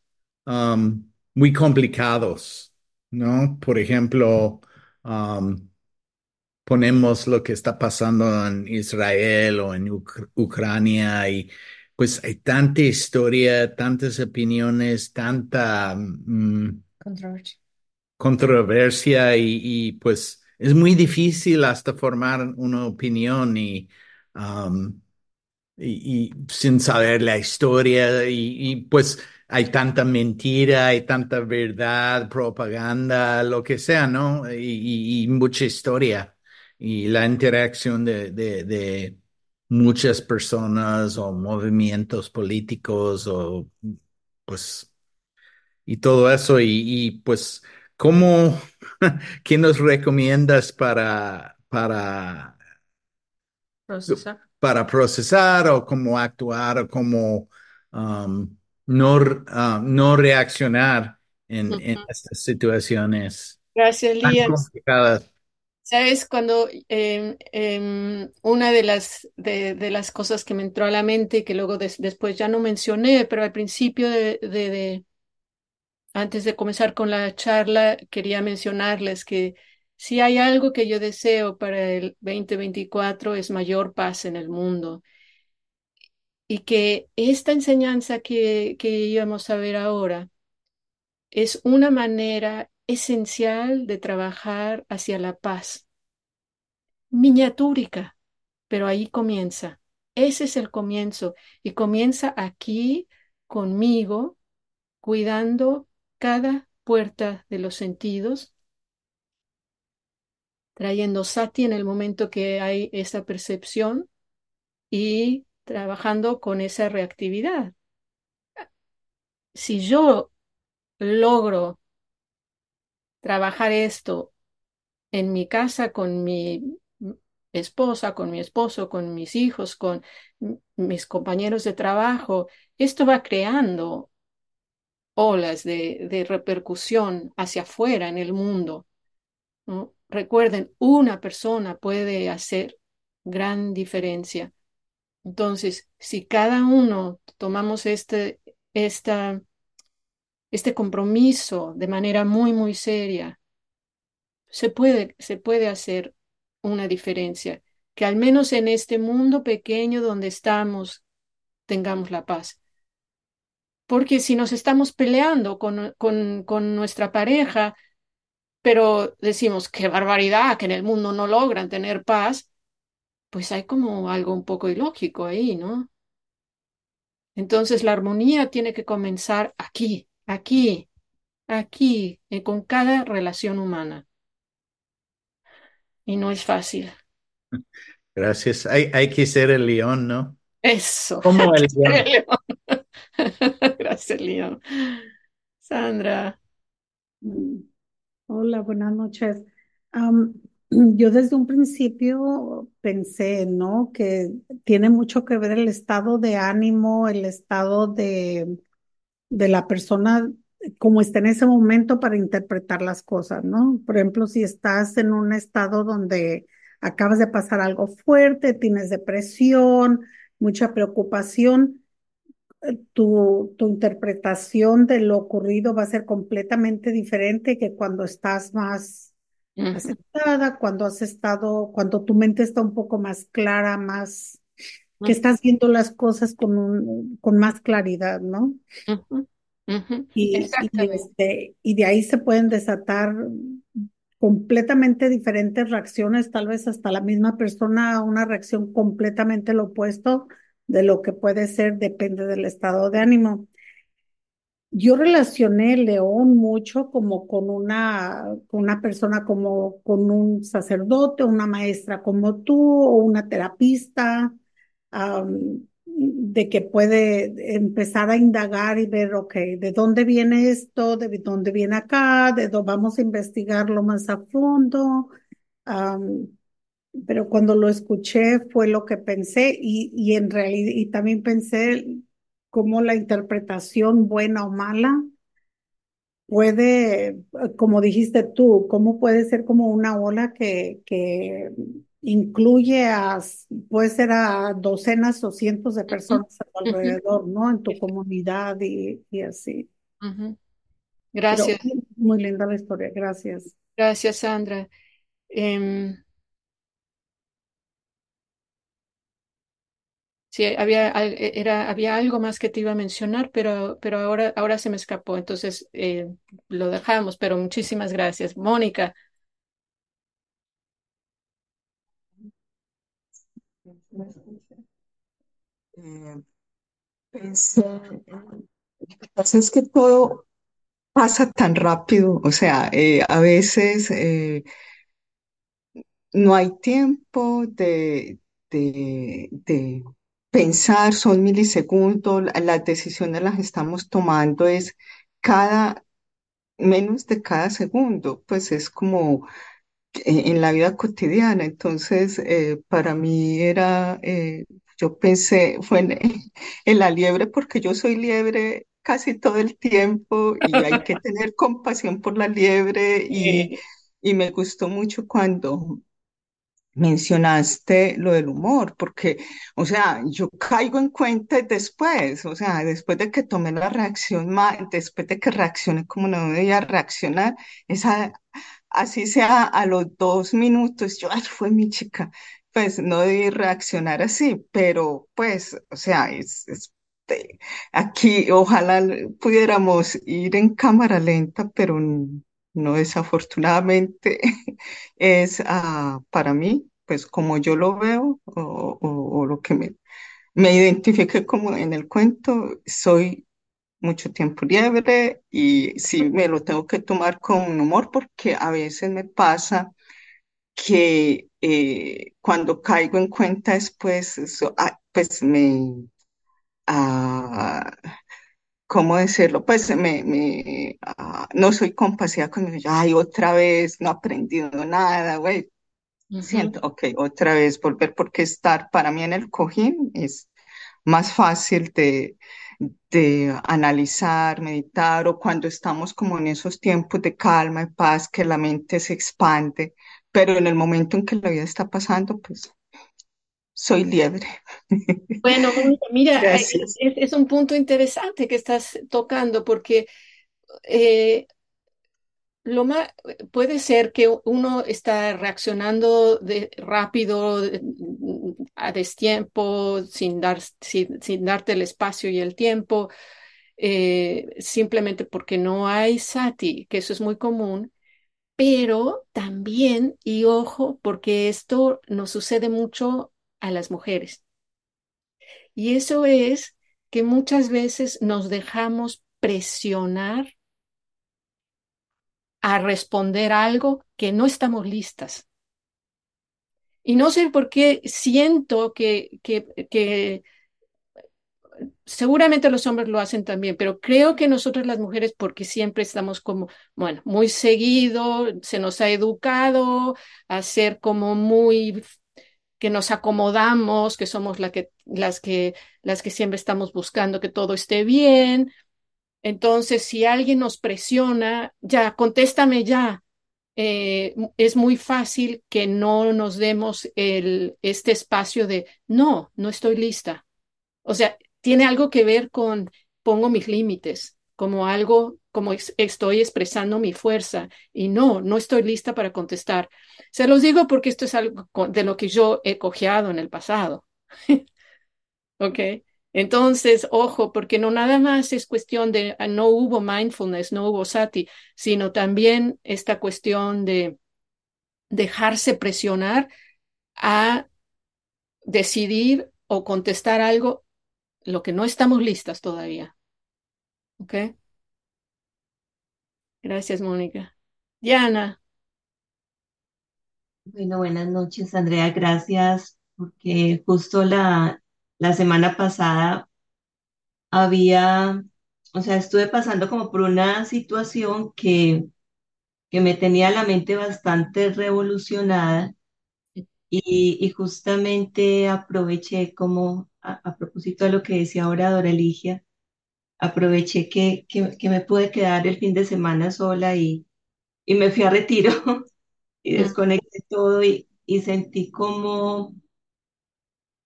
um, muy complicados, ¿no? Por ejemplo, um, ponemos lo que está pasando en Israel o en Uc- Ucrania y pues hay tanta historia, tantas opiniones, tanta mm, controversia y, y, pues es muy difícil hasta formar una opinión y, um, y, y sin saber la historia y, y, pues hay tanta mentira, hay tanta verdad, propaganda, lo que sea, ¿no? Y, y- y mucha historia y la interacción de, de, de muchas personas o movimientos políticos o pues y todo eso y, y, pues ¿cómo, qué nos recomiendas para, para Procesar. para procesar o cómo actuar o cómo um, no, uh, no reaccionar en, estas situaciones Gracias, complicadas. Sabes, cuando em, em, una de las, de, de las cosas que me entró a la mente que luego des- después ya no mencioné, pero al principio de- antes de comenzar con la charla, quería mencionarles que si hay algo que yo deseo para el 2024 es mayor paz en el mundo y que esta enseñanza que, que íbamos a ver ahora es una manera esencial de trabajar hacia la paz, miniatúrica, pero ahí comienza. Ese es el comienzo y comienza aquí conmigo, cuidando cada puerta de los sentidos, trayendo sati en el momento que hay esa percepción y trabajando con esa reactividad. Si yo logro trabajar esto en mi casa con mi esposa, con mi esposo, con mis hijos, con mis compañeros de trabajo, esto va creando olas de, repercusión hacia afuera en el mundo. Recuerden, una persona puede hacer gran diferencia. Entonces, si cada uno tomamos este, esta este compromiso de manera muy, muy seria, se puede, se puede hacer una diferencia, que al menos en este mundo pequeño donde estamos tengamos la paz. Porque si nos estamos peleando con, con, con nuestra pareja, pero decimos, qué barbaridad, que en el mundo no logran tener paz, pues hay como algo un poco ilógico ahí, ¿no? Entonces la armonía tiene que comenzar aquí, aquí, aquí, eh, con cada relación humana. Y no es fácil. Gracias. Hay, hay que ser el león, ¿no? Eso. Como el león. Gracias, León. Sandra. Mm, Hola, buenas noches. Yo desde un principio pensé, ¿no? Que tiene mucho que ver el estado de ánimo, el estado de, de la persona como está en ese momento para interpretar las cosas, ¿no? Por ejemplo, si estás en un estado donde acabas de pasar algo fuerte, tienes depresión, mucha preocupación, eh, tu, tu interpretación de lo ocurrido va a ser completamente diferente que cuando estás más aceptada, cuando has estado, cuando tu mente está un poco más clara, más, que estás viendo las cosas con un, con más claridad, ¿no? Y, y, este, y de ahí se pueden desatar completamente diferentes reacciones, tal vez hasta la misma persona, una reacción completamente lo opuesto de lo que puede ser, depende del estado de ánimo. Yo relacioné el león mucho como con una, una persona, como con un sacerdote, una maestra como tú, o una terapista, de que puede empezar a indagar y ver, ok, ¿de dónde viene esto? ¿De dónde viene acá? ¿De dónde vamos a investigarlo más a fondo? Pero cuando lo escuché fue lo que pensé y, y en realidad, y también pensé cómo la interpretación buena o mala puede, como dijiste tú, cómo puede ser como una ola que, que incluye a, puede ser a docenas o cientos de personas a tu alrededor, ¿no? En tu comunidad y, y así. Gracias, muy linda la historia, gracias. gracias, Sandra. Había, e, era, había algo más que te iba a mencionar, pero, pero ahora, ahora se me escapó, entonces eh, lo dejamos, pero muchísimas gracias. Mónica, Eh, pensé, eh, lo que pasa es que todo pasa tan rápido, o sea, a veces no hay tiempo de pensar, son milisegundos, la- las decisiones las estamos tomando es cada, menos de cada segundo, pues es como en en la vida cotidiana. Entonces, eh, para mí era, eh, yo pensé, fue en, en la liebre, porque yo soy liebre casi todo el tiempo y hay que tener compasión por la liebre y, Eh, y me gustó mucho cuando mencionaste lo del humor, porque, o sea, yo caigo en cuenta después, o sea, después de que tomé la reacción, ma- después de que reaccioné como no debía reaccionar, esa, así sea a los dos minutos, yo, ay, fue mi chica, pues no debí reaccionar así, pero pues, o sea, es, es aquí ojalá pudiéramos ir en cámara lenta, pero no desafortunadamente es ah, para mí, pues como yo lo veo o, lo que me, me identifique como en el cuento, soy mucho tiempo liebre y sí me lo tengo que tomar con humor porque a veces me pasa que eh, cuando caigo en cuenta después, ah, pues me... ah, ¿Cómo decirlo? Pues me, me, ah, no soy compasiva conmigo. Ay, otra vez, no he aprendido nada, güey. Siento, ok, otra vez volver, porque estar para mí en el cojín es más fácil de, de analizar, meditar, o cuando estamos como en esos tiempos de calma y paz, que la mente se expande, pero en el momento en que la vida está pasando, pues soy liebre. Bueno, mira, eh, es, es un punto interesante que estás tocando porque eh, lo más puede ser que uno está reaccionando de, rápido a destiempo, sin, dar, sin, sin, darte el espacio y el tiempo, eh, simplemente porque no hay sati, que eso es muy común, pero también, y ojo, porque esto nos sucede mucho a las mujeres. Y eso es que muchas veces nos dejamos presionar a responder algo que no estamos listas. Y no sé por qué siento que, que, que seguramente los hombres lo hacen también, pero creo que nosotros las mujeres, porque siempre estamos como, bueno, muy seguido, se nos ha educado a ser como muy que nos acomodamos, que somos la que, las, que, las que siempre estamos buscando que todo esté bien. Entonces, si alguien nos presiona, ya, contéstame ya. Eh, es muy fácil que no nos demos el, este espacio de, no, no estoy lista. O sea, tiene algo que ver con pongo mis límites, como algo, como estoy expresando mi fuerza y no, no estoy lista para contestar. Se los digo porque esto es algo de lo que yo he cojeado en el pasado. ¿Ok? Entonces, ojo, porque no nada más es cuestión de ah, no hubo mindfulness, no hubo sati, sino también esta cuestión de dejarse presionar a decidir o contestar algo lo que no estamos listas todavía. ¿Ok? Gracias, Mónica. Diana. Bueno, buenas noches, Andrea. Gracias, porque justo la, la semana pasada había, o sea, estuve pasando como por una situación que, que me tenía la mente bastante revolucionada y, y justamente aproveché como a, propósito de lo que decía ahora Dora Eligia, aproveché que, que, me pude quedar el fin de semana sola y, y me fui a retiro y desconecté todo y, y sentí como,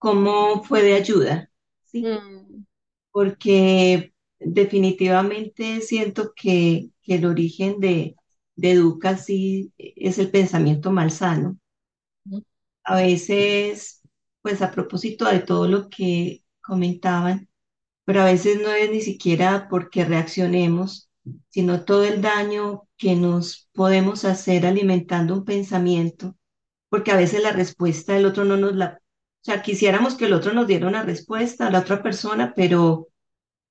como fue de ayuda, ¿sí? Mm. Porque definitivamente siento que, que el origen de, de Educa sí es el pensamiento malsano. A veces pues a propósito de todo lo que comentaban, pero a veces no es ni siquiera porque reaccionemos, sino todo el daño que nos podemos hacer alimentando un pensamiento, porque a veces la respuesta del otro no nos la... O sea, quisiéramos que el otro nos diera una respuesta a la otra persona, pero,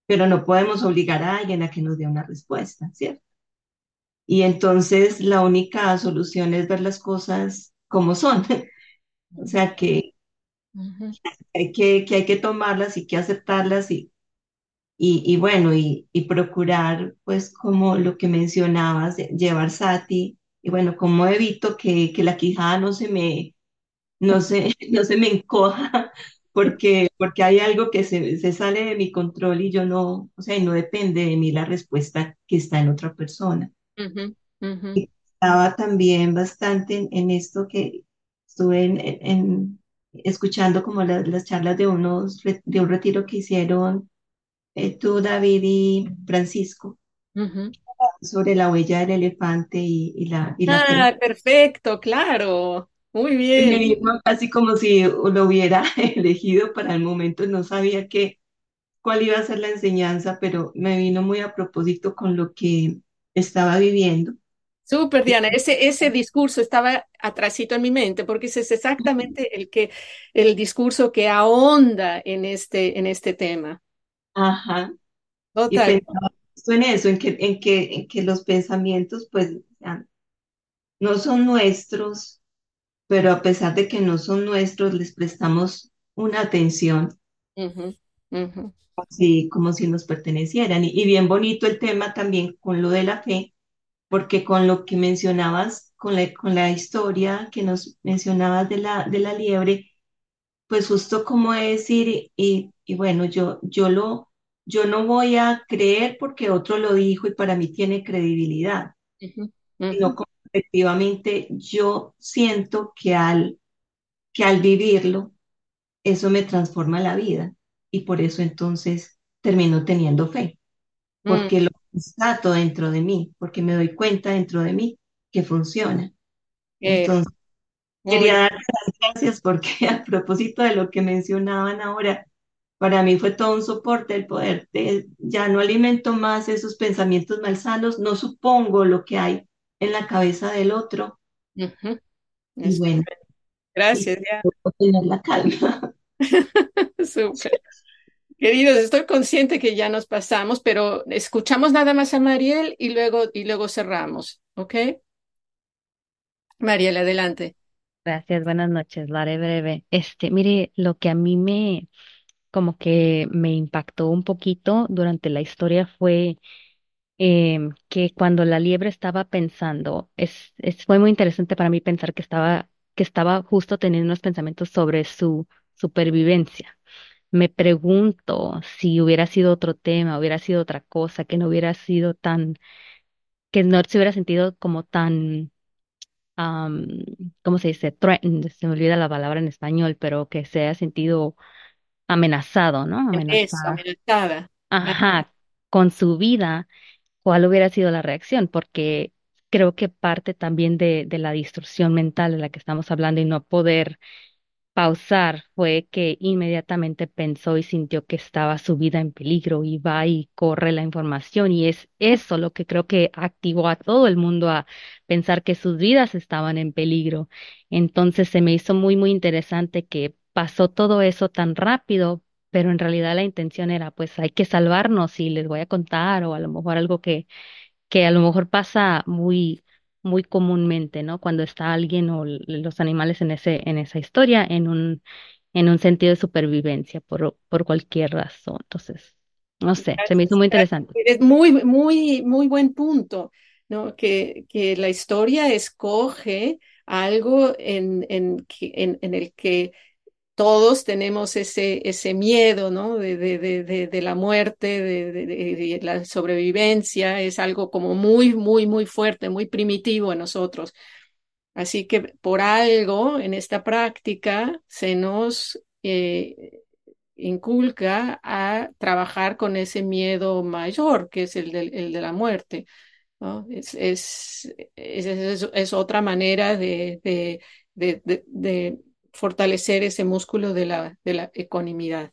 pero no podemos obligar a alguien a que nos dé una respuesta, ¿cierto? Y entonces la única solución es ver las cosas como son. o sea, que, hay que, que hay que tomarlas y que aceptarlas y, y, y bueno, y, y, procurar, pues como lo que mencionabas, llevar sati, y bueno, como evito que, que la quijada no se me, no se, no se me encoja, porque, porque hay algo que se, se sale de mi control y yo no, o sea, no depende de mí la respuesta que está en otra persona. estaba también bastante en, en, esto que estuve en, en escuchando como las charlas de, unos, de un retiro que hicieron eh, tú, David y Francisco, sobre la huella del elefante y, la... Y ah, perfecto, claro. Muy bien. casi como si lo hubiera elegido para el momento, no sabía qué, cuál iba a ser la enseñanza, pero me vino muy a propósito con lo que estaba viviendo. Súper, Diana. Ese, ese discurso estaba atrásito en mi mente porque ese es exactamente el, que, el discurso que ahonda en este, en este tema. Ajá. Total. Y en eso, en que, en que, en que los pensamientos, pues, no son nuestros, pero a pesar de que no son nuestros, les prestamos una atención. Así, como si nos pertenecieran. y bien bonito el tema también con lo de la fe, porque con lo que mencionabas, con la, con la historia que nos mencionabas de la, de la liebre, pues justo como decir, y, y bueno, yo, yo, lo, yo no voy a creer porque otro lo dijo y para mí tiene credibilidad, sino como efectivamente yo siento que al, que al vivirlo, eso me transforma la vida y por eso entonces termino teniendo fe, porque mm. lo constato dentro de mí, porque me doy cuenta dentro de mí que funciona. Eh, Entonces, quería bien. darte las gracias porque a propósito de lo que mencionaban ahora, para mí fue todo un soporte el poder de, ya no alimento más esos pensamientos malsanos, no supongo lo que hay en la cabeza del otro y Es- bueno, y Gracias, ya. tener la calma. Súper. Queridos, estoy consciente que ya nos pasamos, pero escuchamos nada más a Mariel y luego, y luego cerramos, ¿ok? Mariel, adelante. Gracias, buenas noches, lo haré breve. Este, mire, lo que a mí me, como que me impactó un poquito durante la historia fue em, que cuando la liebre estaba pensando, es, es, fue muy interesante para mí pensar que estaba, que estaba justo teniendo unos pensamientos sobre su supervivencia. Me pregunto si hubiera sido otro tema, hubiera sido otra cosa, que no hubiera sido tan, que no se hubiera sentido como tan am, ¿cómo se dice? Threatened, se me olvida la palabra en español, pero que se haya sentido amenazado, ¿no? Eso, Amenazada. amenazada. Ajá, con su vida, ¿cuál hubiera sido la reacción? Porque creo que parte también de, de la distorsión mental de la que estamos hablando y no poder pausar fue que inmediatamente pensó y sintió que estaba su vida en peligro y va y corre la información y es eso lo que creo que activó a todo el mundo a pensar que sus vidas estaban en peligro. Entonces se me hizo muy, muy interesante que pasó todo eso tan rápido, pero en realidad la intención era pues hay que salvarnos y les voy a contar o a lo mejor algo que que a lo mejor pasa muy, muy comúnmente, ¿no? Cuando está alguien o los animales en ese, en esa historia, en un, en un sentido de supervivencia por, por cualquier razón. Entonces, no sé, se me hizo muy interesante. Es muy, muy, muy buen punto, ¿no? Que, que la historia escoge algo en, en, en, en el que todos tenemos ese, ese miedo, ¿no? De, de, de, la muerte, de, la sobrevivencia, es algo como muy, muy, muy fuerte, muy primitivo en nosotros. Así que por algo en esta práctica se nos eh, inculca a trabajar con ese miedo mayor, que es el de, el de la muerte. Es, es, es, es- otra manera de, de- de fortalecer ese músculo de la, de la ecuanimidad.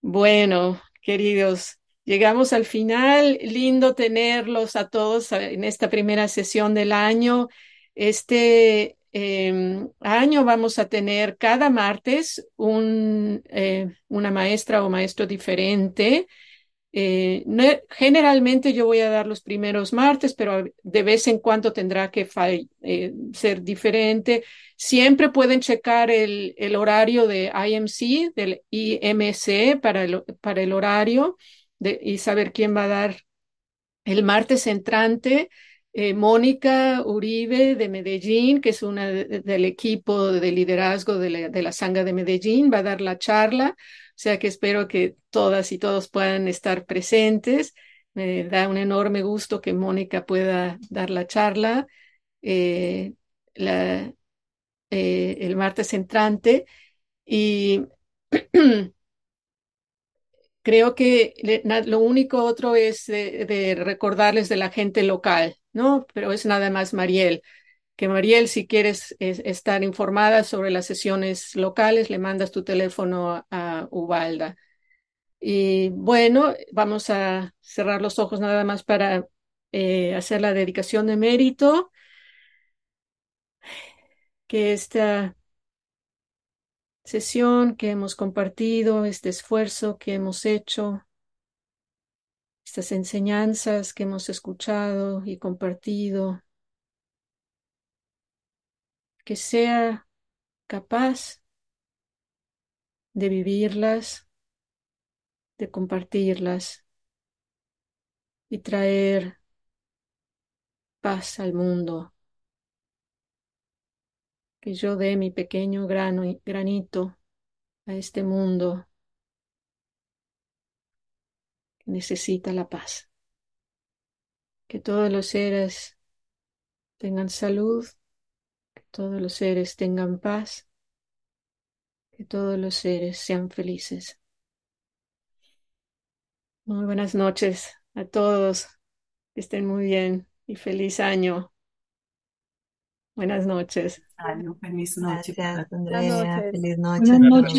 Bueno, queridos, llegamos al final. Lindo tenerlos a todos en esta primera sesión del año. Este eh, año vamos a tener cada martes eh, una maestra o maestro diferente. Eh, no- generalmente yo voy a dar los primeros martes, pero de vez en cuando tendrá que eh, ser diferente. Siempre pueden checar el, el horario de IMC, del IMC para el, para el horario de, y saber quién va a dar el martes entrante. eh, Mónica Uribe de Medellín, que es una de- del equipo de liderazgo de la, de la Sanga de Medellín, va a dar la charla. O sea que espero que todas y todos puedan estar presentes. Me da un enorme gusto que Mónica pueda dar la charla eh, eh, el martes entrante. Y creo que lo único otro es de, de recordarles de la gente local, ¿no? Pero es nada más Mariel. Que Mariel, si quieres es- estar informada sobre las sesiones locales, le mandas tu teléfono a, a Ubalda. Y bueno, vamos a cerrar los ojos nada más para eh, hacer la dedicación de mérito, que esta sesión que hemos compartido, este esfuerzo que hemos hecho, estas enseñanzas que hemos escuchado y compartido, que sea capaz de vivirlas, de compartirlas y traer paz al mundo. Que yo dé mi pequeño grano, granito a este mundo que necesita la paz. Que todos los seres tengan salud, todos los seres tengan paz, que todos los seres sean felices. Muy buenas noches. a todos. Que estén muy bien y feliz año. Buenas noches. Año, feliz noche Gracias. Andrea. noches. Feliz noche. Buenas noches.